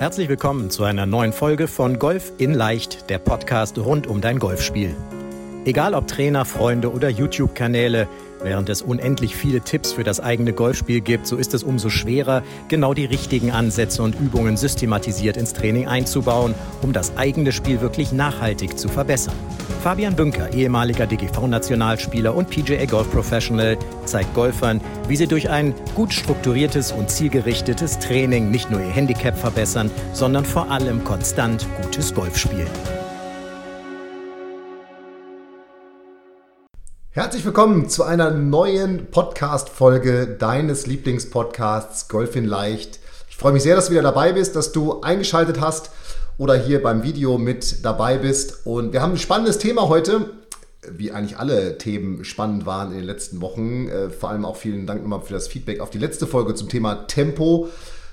Herzlich willkommen zu einer neuen Folge von Golf in Leicht, der Podcast rund um dein Golfspiel. Egal ob Trainer, Freunde oder YouTube-Kanäle, während es unendlich viele Tipps für das eigene Golfspiel gibt, so ist es umso schwerer, genau die richtigen Ansätze und Übungen systematisiert ins Training einzubauen, um das eigene Spiel wirklich nachhaltig zu verbessern. Fabian Bünker, ehemaliger DGV-Nationalspieler und PGA Golf Professional, zeigt Golfern, wie sie durch ein gut strukturiertes und zielgerichtetes Training nicht nur ihr Handicap verbessern, sondern vor allem konstant gutes Golf spielen. Herzlich willkommen zu einer neuen Podcast-Folge deines Lieblingspodcasts Golf in Leicht. Ich freue mich sehr, dass du wieder dabei bist, dass du eingeschaltet hast oder hier beim Video mit dabei bist. Und wir haben ein spannendes Thema heute, wie eigentlich alle Themen spannend waren in den letzten Wochen. Äh, vor allem auch vielen Dank nochmal für das Feedback auf die letzte Folge zum Thema Tempo,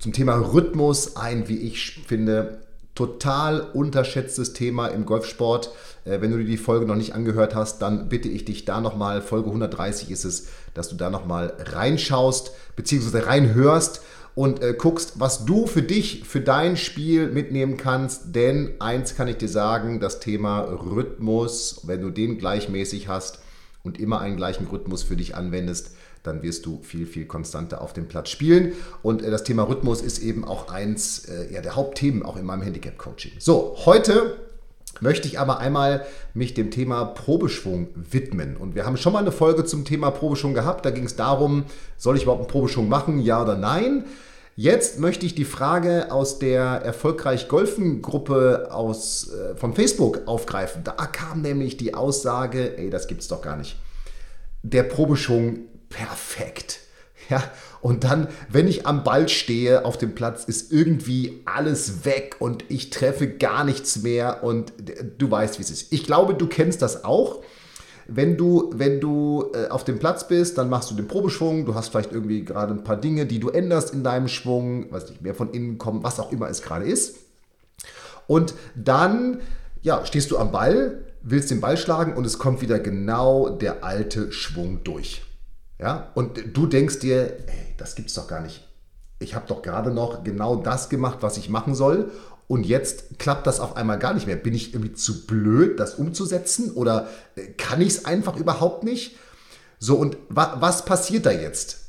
zum Thema Rhythmus. Ein, wie ich finde, total unterschätztes Thema im Golfsport. Äh, wenn du dir die Folge noch nicht angehört hast, dann bitte ich dich da nochmal, Folge 130 ist es, dass du da nochmal reinschaust, beziehungsweise reinhörst und äh, guckst, was du für dich, für dein Spiel mitnehmen kannst. Denn eins kann ich dir sagen, das Thema Rhythmus, wenn du den gleichmäßig hast und immer einen gleichen Rhythmus für dich anwendest, dann wirst du viel, viel konstanter auf dem Platz spielen. Und äh, das Thema Rhythmus ist eben auch eins äh, ja, der Hauptthemen auch in meinem Handicap-Coaching. So, heute möchte ich aber einmal mich dem Thema Probeschwung widmen. Und wir haben schon mal eine Folge zum Thema Probeschwung gehabt. Da ging es darum, soll ich überhaupt einen Probeschwung machen, ja oder nein? Jetzt möchte ich die Frage aus der erfolgreich Golfen Gruppe aus, äh, von Facebook aufgreifen. Da kam nämlich die Aussage, ey, das gibt's doch gar nicht. Der Probeschwung perfekt. Ja, und dann, wenn ich am Ball stehe auf dem Platz, ist irgendwie alles weg und ich treffe gar nichts mehr und du weißt, wie es ist. Ich glaube, du kennst das auch. Wenn du, wenn du äh, auf dem Platz bist, dann machst du den Probeschwung, du hast vielleicht irgendwie gerade ein paar Dinge, die du änderst in deinem Schwung, weiß nicht, mehr von innen kommen, was auch immer es gerade ist. Und dann, ja, stehst du am Ball, willst den Ball schlagen und es kommt wieder genau der alte Schwung durch. Ja? Und du denkst dir, ey, das gibt's doch gar nicht. Ich habe doch gerade noch genau das gemacht, was ich machen soll. Und jetzt klappt das auf einmal gar nicht mehr. Bin ich irgendwie zu blöd, das umzusetzen? Oder äh, kann ich es einfach überhaupt nicht? So, und wa was passiert da jetzt?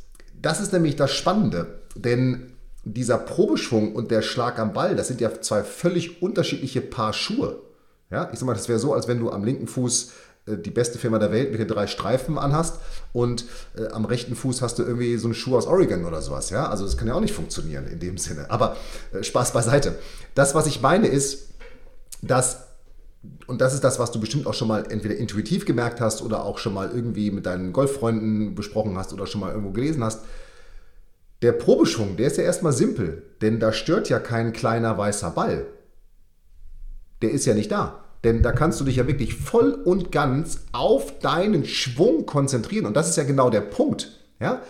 Das ist nämlich das Spannende. Denn dieser Probeschwung und der Schlag am Ball, das sind ja zwei völlig unterschiedliche Paar Schuhe. Ja, ich sag mal, das wäre so, als wenn du am linken Fuß die beste Firma der Welt mit den drei Streifen anhast und äh, am rechten Fuß hast du irgendwie so einen Schuh aus Oregon oder sowas. Ja? Also das kann ja auch nicht funktionieren in dem Sinne. Aber äh, Spaß beiseite. Das, was ich meine, ist, dass, und das ist das, was du bestimmt auch schon mal entweder intuitiv gemerkt hast oder auch schon mal irgendwie mit deinen Golffreunden besprochen hast oder schon mal irgendwo gelesen hast, der Probeschwung, der ist ja erstmal simpel, denn da stört ja kein kleiner weißer Ball. Der ist ja nicht da. Denn da kannst du dich ja wirklich voll und ganz auf deinen Schwung konzentrieren. Und das ist ja genau der Punkt. Ja?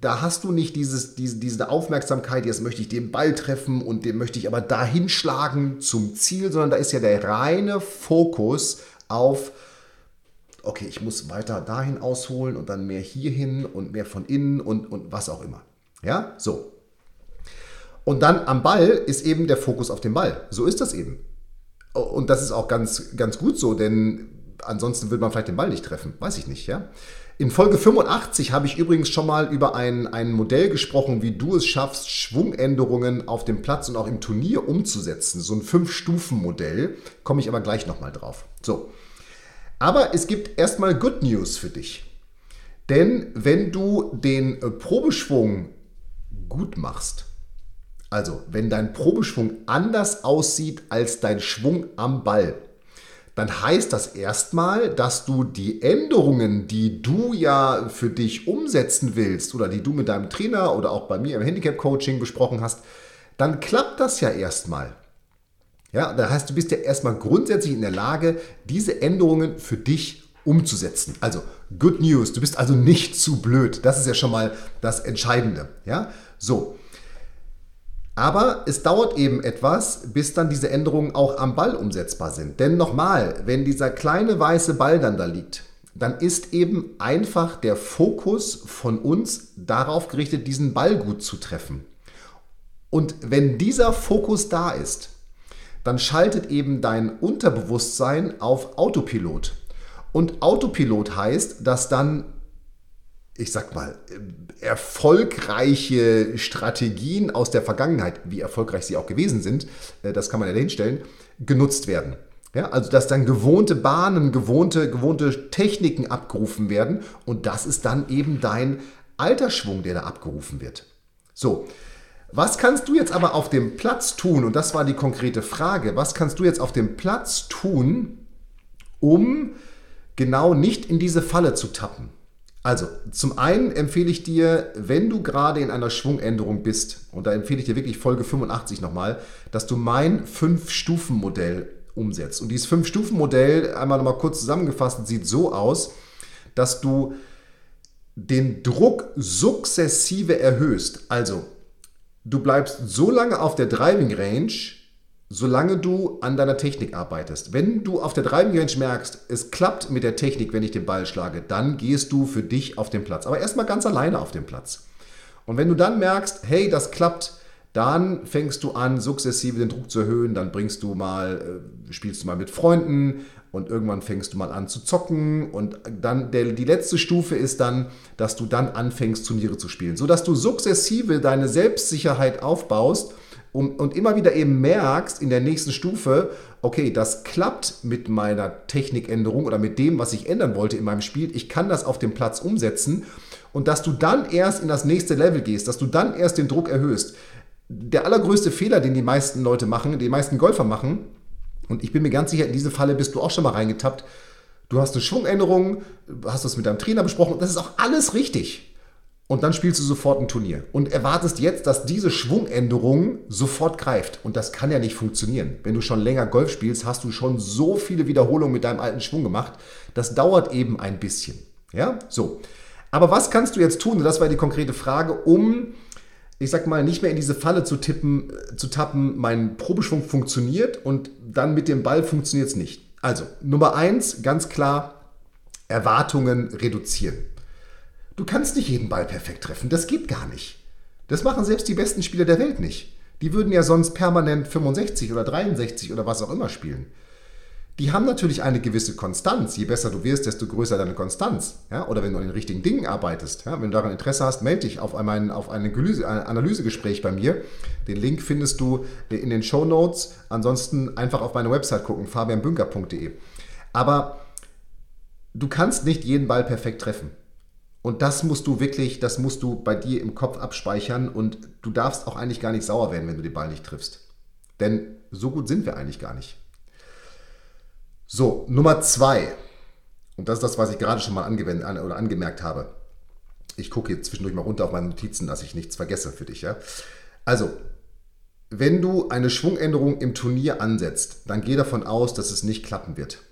Da hast du nicht dieses, diese, diese Aufmerksamkeit, jetzt möchte ich den Ball treffen und den möchte ich aber dahin schlagen zum Ziel, sondern da ist ja der reine Fokus auf, okay, ich muss weiter dahin ausholen und dann mehr hierhin und mehr von innen und, und was auch immer. Ja, so. Und dann am Ball ist eben der Fokus auf dem Ball. So ist das eben. Und das ist auch ganz, ganz gut so, denn ansonsten würde man vielleicht den Ball nicht treffen. Weiß ich nicht, ja. In Folge 85 habe ich übrigens schon mal über ein, ein Modell gesprochen, wie du es schaffst, Schwungänderungen auf dem Platz und auch im Turnier umzusetzen. So ein Fünf-Stufen-Modell. Komme ich aber gleich nochmal drauf. So. Aber es gibt erstmal Good News für dich. Denn wenn du den Probeschwung gut machst, also, wenn dein Probeschwung anders aussieht als dein Schwung am Ball, dann heißt das erstmal, dass du die Änderungen, die du ja für dich umsetzen willst oder die du mit deinem Trainer oder auch bei mir im Handicap-Coaching besprochen hast, dann klappt das ja erstmal. Ja, das heißt, du bist ja erstmal grundsätzlich in der Lage, diese Änderungen für dich umzusetzen. Also, good news, du bist also nicht zu blöd. Das ist ja schon mal das Entscheidende. Ja, so. Aber es dauert eben etwas, bis dann diese Änderungen auch am Ball umsetzbar sind. Denn nochmal, wenn dieser kleine weiße Ball dann da liegt, dann ist eben einfach der Fokus von uns darauf gerichtet, diesen Ball gut zu treffen. Und wenn dieser Fokus da ist, dann schaltet eben dein Unterbewusstsein auf Autopilot. Und Autopilot heißt, dass dann, ich sag mal, erfolgreiche Strategien aus der Vergangenheit, wie erfolgreich sie auch gewesen sind, äh, das kann man ja dahinstellen, genutzt werden. Ja, also dass dann gewohnte Bahnen, gewohnte, gewohnte Techniken abgerufen werden und das ist dann eben dein Altersschwung, der da abgerufen wird. So, was kannst du jetzt aber auf dem Platz tun? Und das war die konkrete Frage. Was kannst du jetzt auf dem Platz tun, um genau nicht in diese Falle zu tappen? Also, zum einen empfehle ich dir, wenn du gerade in einer Schwungänderung bist, und da empfehle ich dir wirklich Folge 85 nochmal, dass du mein Fünf-Stufen-Modell umsetzt. Und dieses Fünf-Stufen-Modell, einmal nochmal kurz zusammengefasst, sieht so aus, dass du den Druck sukzessive erhöhst. Also, du bleibst so lange auf der Driving Range, solange du an deiner Technik arbeitest. Wenn du auf der Driving Range merkst, es klappt mit der Technik, wenn ich den Ball schlage, dann gehst du für dich auf den Platz. Aber erstmal ganz alleine auf den Platz. Und wenn du dann merkst, hey, das klappt, dann fängst du an, sukzessive den Druck zu erhöhen. Dann bringst du mal, äh, spielst du mal mit Freunden und irgendwann fängst du mal an zu zocken. Und dann der, die letzte Stufe ist dann, dass du dann anfängst, Turniere zu spielen, sodass du sukzessive deine Selbstsicherheit aufbaust und, und immer wieder eben merkst in der nächsten Stufe, okay, das klappt mit meiner Technikänderung oder mit dem, was ich ändern wollte in meinem Spiel. Ich kann das auf dem Platz umsetzen und dass du dann erst in das nächste Level gehst, dass du dann erst den Druck erhöhst. Der allergrößte Fehler, den die meisten Leute machen, die meisten Golfer machen, und ich bin mir ganz sicher, in diese Falle bist du auch schon mal reingetappt. Du hast eine Schwungänderung, hast das mit deinem Trainer besprochen, das ist auch alles richtig und dann spielst du sofort ein Turnier und erwartest jetzt, dass diese Schwungänderung sofort greift. Und das kann ja nicht funktionieren. Wenn du schon länger Golf spielst, hast du schon so viele Wiederholungen mit deinem alten Schwung gemacht. Das dauert eben ein bisschen. Ja, so. Aber was kannst du jetzt tun? Das war die konkrete Frage, um, ich sag mal, nicht mehr in diese Falle zu tippen, zu tappen, mein Probeschwung funktioniert und dann mit dem Ball funktioniert es nicht. Also, Nummer eins, ganz klar, Erwartungen reduzieren. Du kannst nicht jeden Ball perfekt treffen. Das geht gar nicht. Das machen selbst die besten Spieler der Welt nicht. Die würden ja sonst permanent 65 oder 63 oder was auch immer spielen. Die haben natürlich eine gewisse Konstanz. Je besser du wirst, desto größer deine Konstanz. Ja? Oder wenn du an den richtigen Dingen arbeitest. Ja? Wenn du daran Interesse hast, melde dich auf ein, auf ein Analysegespräch bei mir. Den Link findest du in den Show Notes. Ansonsten einfach auf meine Website gucken, fabianbünker.de. Aber du kannst nicht jeden Ball perfekt treffen. Und das musst du wirklich, das musst du bei dir im Kopf abspeichern und du darfst auch eigentlich gar nicht sauer werden, wenn du den Ball nicht triffst. Denn so gut sind wir eigentlich gar nicht. So, Nummer zwei. Und das ist das, was ich gerade schon mal angewendet oder angemerkt habe. Ich gucke jetzt zwischendurch mal runter auf meine Notizen, dass ich nichts vergesse für dich. Ja? Also, wenn du eine Schwungänderung im Turnier ansetzt, dann geh davon aus, dass es nicht klappen wird.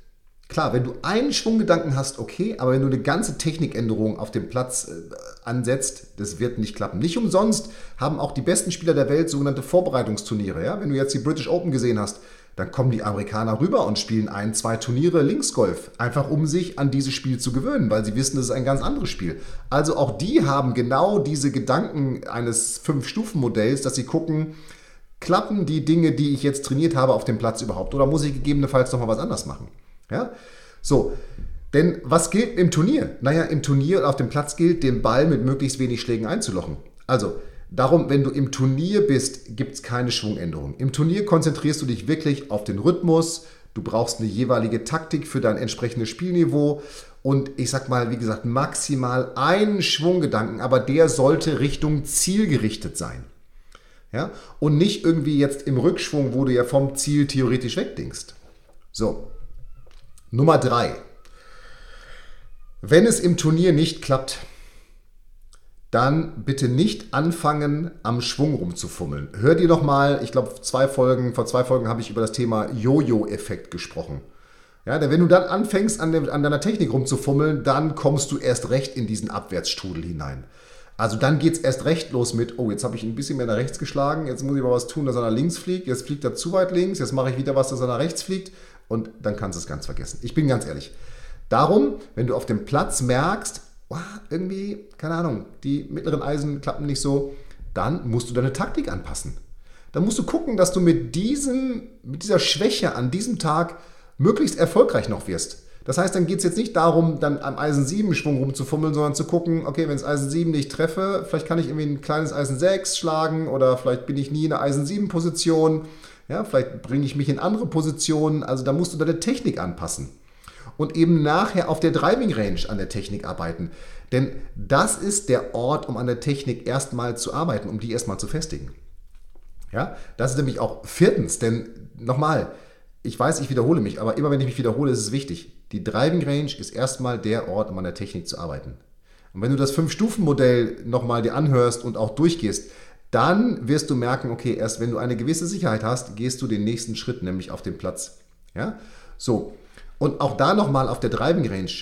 Klar, wenn du einen Schwunggedanken hast, okay, aber wenn du eine ganze Technikänderung auf dem Platz äh, ansetzt, das wird nicht klappen. Nicht umsonst haben auch die besten Spieler der Welt sogenannte Vorbereitungsturniere. Ja? Wenn du jetzt die British Open gesehen hast, dann kommen die Amerikaner rüber und spielen ein, zwei Turniere Linksgolf, einfach um sich an dieses Spiel zu gewöhnen, weil sie wissen, das ist ein ganz anderes Spiel. Also auch die haben genau diese Gedanken eines Fünf-Stufen-Modells, dass sie gucken, klappen die Dinge, die ich jetzt trainiert habe, auf dem Platz überhaupt oder muss ich gegebenenfalls nochmal was anders machen? Ja? So, denn was gilt im Turnier? Naja, im Turnier und auf dem Platz gilt, den Ball mit möglichst wenig Schlägen einzulochen. Also, darum, wenn du im Turnier bist, gibt es keine Schwungänderung. Im Turnier konzentrierst du dich wirklich auf den Rhythmus, du brauchst eine jeweilige Taktik für dein entsprechendes Spielniveau und ich sag mal, wie gesagt, maximal einen Schwunggedanken, aber der sollte Richtung Ziel gerichtet sein. Ja? Und nicht irgendwie jetzt im Rückschwung, wo du ja vom Ziel theoretisch wegdenkst. So, Nummer 3. Wenn es im Turnier nicht klappt, dann bitte nicht anfangen, am Schwung rumzufummeln. Hör dir noch mal, ich glaube, zwei Folgen, vor zwei Folgen habe ich über das Thema Jojo-Effekt gesprochen. Ja, denn wenn du dann anfängst, an, dem, an deiner Technik rumzufummeln, dann kommst du erst recht in diesen Abwärtsstrudel hinein. Also dann geht es erst recht los mit, oh, jetzt habe ich ein bisschen mehr nach rechts geschlagen, jetzt muss ich mal was tun, dass er nach links fliegt, jetzt fliegt er zu weit links, jetzt mache ich wieder was, dass er nach rechts fliegt und dann kannst du es ganz vergessen. Ich bin ganz ehrlich. Darum, wenn du auf dem Platz merkst, oh, irgendwie, keine Ahnung, die mittleren Eisen klappen nicht so, dann musst du deine Taktik anpassen. dann musst du gucken, dass du mit, diesem, mit dieser Schwäche an diesem Tag möglichst erfolgreich noch wirst. Das heißt, dann geht es jetzt nicht darum, dann am Eisen 7 Schwung rumzufummeln, sondern zu gucken, okay, wenn es Eisen 7 nicht treffe, vielleicht kann ich irgendwie ein kleines Eisen 6 schlagen oder vielleicht bin ich nie in der Eisen 7 Position. Ja, vielleicht bringe ich mich in andere Positionen. Also da musst du deine Technik anpassen. Und eben nachher auf der Driving Range an der Technik arbeiten. Denn das ist der Ort, um an der Technik erstmal zu arbeiten, um die erstmal zu festigen. Ja, das ist nämlich auch viertens, denn nochmal, ich weiß, ich wiederhole mich, aber immer wenn ich mich wiederhole, ist es wichtig. Die Driving Range ist erstmal der Ort, um an der Technik zu arbeiten. Und wenn du das Fünf-Stufen-Modell nochmal dir anhörst und auch durchgehst, dann wirst du merken, okay, erst wenn du eine gewisse Sicherheit hast, gehst du den nächsten Schritt, nämlich auf den Platz. Ja? So. Und auch da nochmal auf der Driving Range.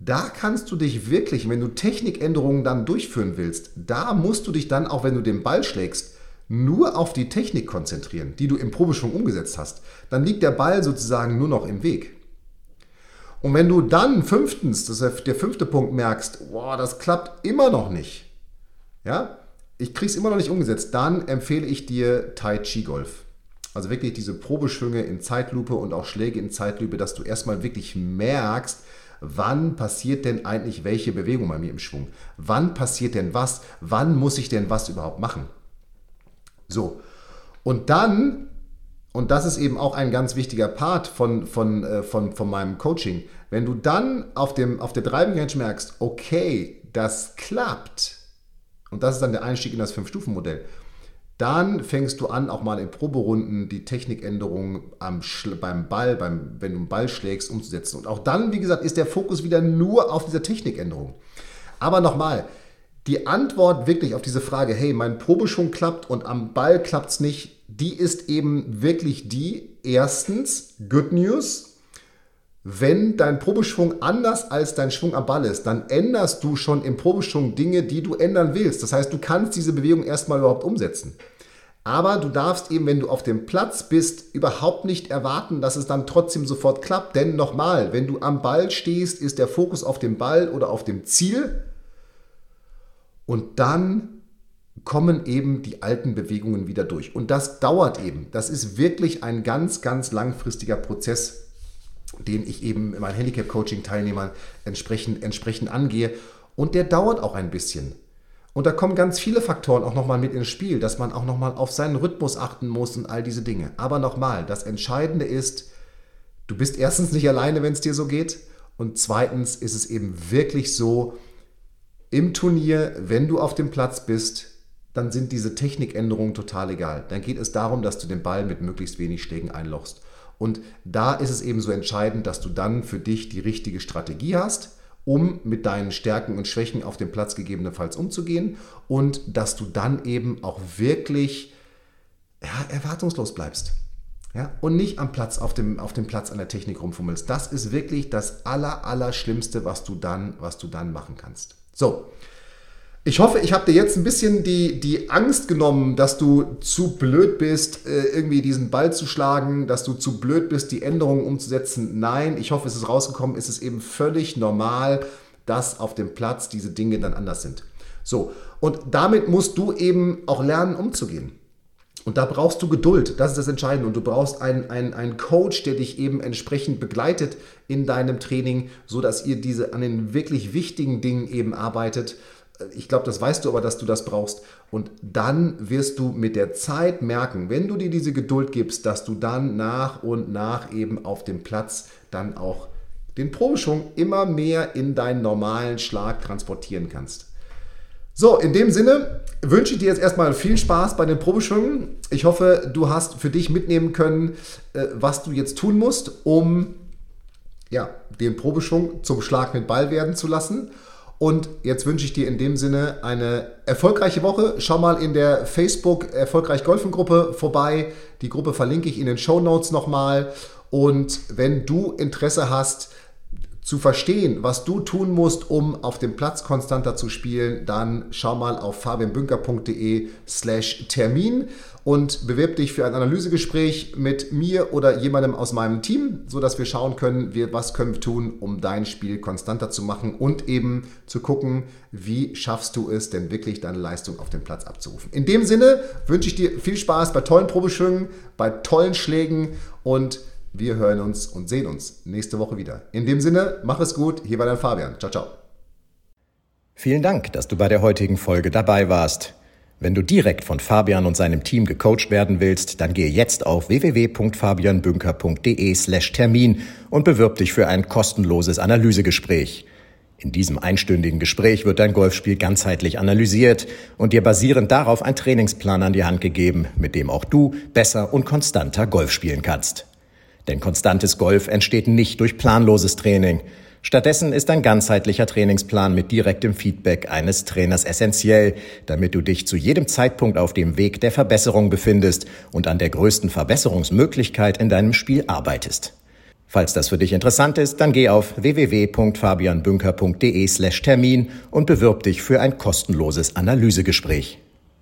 Da kannst du dich wirklich, wenn du Technikänderungen dann durchführen willst, da musst du dich dann, auch wenn du den Ball schlägst, nur auf die Technik konzentrieren, die du im Probeschwung umgesetzt hast. Dann liegt der Ball sozusagen nur noch im Weg. Und wenn du dann fünftens, das ist der fünfte Punkt, merkst, boah, das klappt immer noch nicht, ja, ich kriege es immer noch nicht umgesetzt, dann empfehle ich dir Tai Chi Golf. Also wirklich diese Probeschwünge in Zeitlupe und auch Schläge in Zeitlupe, dass du erstmal wirklich merkst, wann passiert denn eigentlich welche Bewegung bei mir im Schwung? Wann passiert denn was? Wann muss ich denn was überhaupt machen? So. Und dann und das ist eben auch ein ganz wichtiger Part von, von, äh, von, von meinem Coaching. Wenn du dann auf, dem, auf der Driving Range merkst, okay, das klappt, und das ist dann der Einstieg in das Fünf-Stufen-Modell, dann fängst du an, auch mal in Proberunden die Technikänderungen beim Ball, beim, wenn du einen Ball schlägst, umzusetzen. Und auch dann, wie gesagt, ist der Fokus wieder nur auf dieser Technikänderung. Aber nochmal, die Antwort wirklich auf diese Frage, hey, mein Probeschwung klappt und am Ball klappt es nicht, die ist eben wirklich die, erstens, Good News, wenn dein Probeschwung anders als dein Schwung am Ball ist, dann änderst du schon im Probeschwung Dinge, die du ändern willst. Das heißt, du kannst diese Bewegung erstmal überhaupt umsetzen. Aber du darfst eben, wenn du auf dem Platz bist, überhaupt nicht erwarten, dass es dann trotzdem sofort klappt. Denn nochmal, wenn du am Ball stehst, ist der Fokus auf dem Ball oder auf dem Ziel. Und dann kommen eben die alten Bewegungen wieder durch. Und das dauert eben. Das ist wirklich ein ganz, ganz langfristiger Prozess, den ich eben meinen Handicap-Coaching-Teilnehmern entsprechend, entsprechend angehe. Und der dauert auch ein bisschen. Und da kommen ganz viele Faktoren auch nochmal mit ins Spiel, dass man auch nochmal auf seinen Rhythmus achten muss und all diese Dinge. Aber nochmal, das Entscheidende ist, du bist erstens nicht alleine, wenn es dir so geht. Und zweitens ist es eben wirklich so, im Turnier, wenn du auf dem Platz bist, dann sind diese Technikänderungen total egal. Dann geht es darum, dass du den Ball mit möglichst wenig Schlägen einlochst. Und da ist es eben so entscheidend, dass du dann für dich die richtige Strategie hast, um mit deinen Stärken und Schwächen auf dem Platz gegebenenfalls umzugehen und dass du dann eben auch wirklich ja, erwartungslos bleibst. Ja, und nicht am Platz, auf dem, auf dem Platz an der Technik rumfummelst. Das ist wirklich das aller, aller was du dann, was du dann machen kannst. So, ich hoffe, ich habe dir jetzt ein bisschen die, die Angst genommen, dass du zu blöd bist, äh, irgendwie diesen Ball zu schlagen, dass du zu blöd bist, die Änderungen umzusetzen. Nein, ich hoffe, es ist rausgekommen. Es ist eben völlig normal, dass auf dem Platz diese Dinge dann anders sind. So, und damit musst du eben auch lernen, umzugehen. Und da brauchst du Geduld, das ist das Entscheidende. Und du brauchst einen, einen, einen Coach, der dich eben entsprechend begleitet in deinem Training, sodass ihr diese an den wirklich wichtigen Dingen eben arbeitet ich glaube, das weißt du aber, dass du das brauchst. Und dann wirst du mit der Zeit merken, wenn du dir diese Geduld gibst, dass du dann nach und nach eben auf dem Platz dann auch den Probeschwung immer mehr in deinen normalen Schlag transportieren kannst. So, in dem Sinne wünsche ich dir jetzt erstmal viel Spaß bei den Probeschwüngen. Ich hoffe, du hast für dich mitnehmen können, äh, was du jetzt tun musst, um ja, den Probeschwung zum Schlag mit Ball werden zu lassen. Und jetzt wünsche ich dir in dem Sinne eine erfolgreiche Woche. Schau mal in der Facebook Erfolgreich Golfen Gruppe vorbei. Die Gruppe verlinke ich in den Show Notes nochmal. Und wenn du Interesse hast, zu verstehen, was du tun musst, um auf dem Platz konstanter zu spielen, dann schau mal auf fabianbünker.de slash Termin und bewirb dich für ein Analysegespräch mit mir oder jemandem aus meinem Team, sodass wir schauen können, was können wir tun, um dein Spiel konstanter zu machen und eben zu gucken, wie schaffst du es denn wirklich, deine Leistung auf dem Platz abzurufen. In dem Sinne wünsche ich dir viel Spaß bei tollen Probeschwüngen, bei tollen Schlägen und wir hören uns und sehen uns nächste Woche wieder. In dem Sinne, mach es gut. Hier war dein Fabian. Ciao, ciao. Vielen Dank, dass du bei der heutigen Folge dabei warst. Wenn du direkt von Fabian und seinem Team gecoacht werden willst, dann gehe jetzt auf www.fabianbünker.de/termin und bewirb dich für ein kostenloses Analysegespräch. In diesem einstündigen Gespräch wird dein Golfspiel ganzheitlich analysiert und dir basierend darauf ein Trainingsplan an die Hand gegeben, mit dem auch du besser und konstanter Golf spielen kannst. Denn konstantes Golf entsteht nicht durch planloses Training. Stattdessen ist ein ganzheitlicher Trainingsplan mit direktem Feedback eines Trainers essentiell, damit du dich zu jedem Zeitpunkt auf dem Weg der Verbesserung befindest und an der größten Verbesserungsmöglichkeit in deinem Spiel arbeitest. Falls das für dich interessant ist, dann geh auf www.fabianbünker.de/termin und bewirb dich für ein kostenloses Analysegespräch.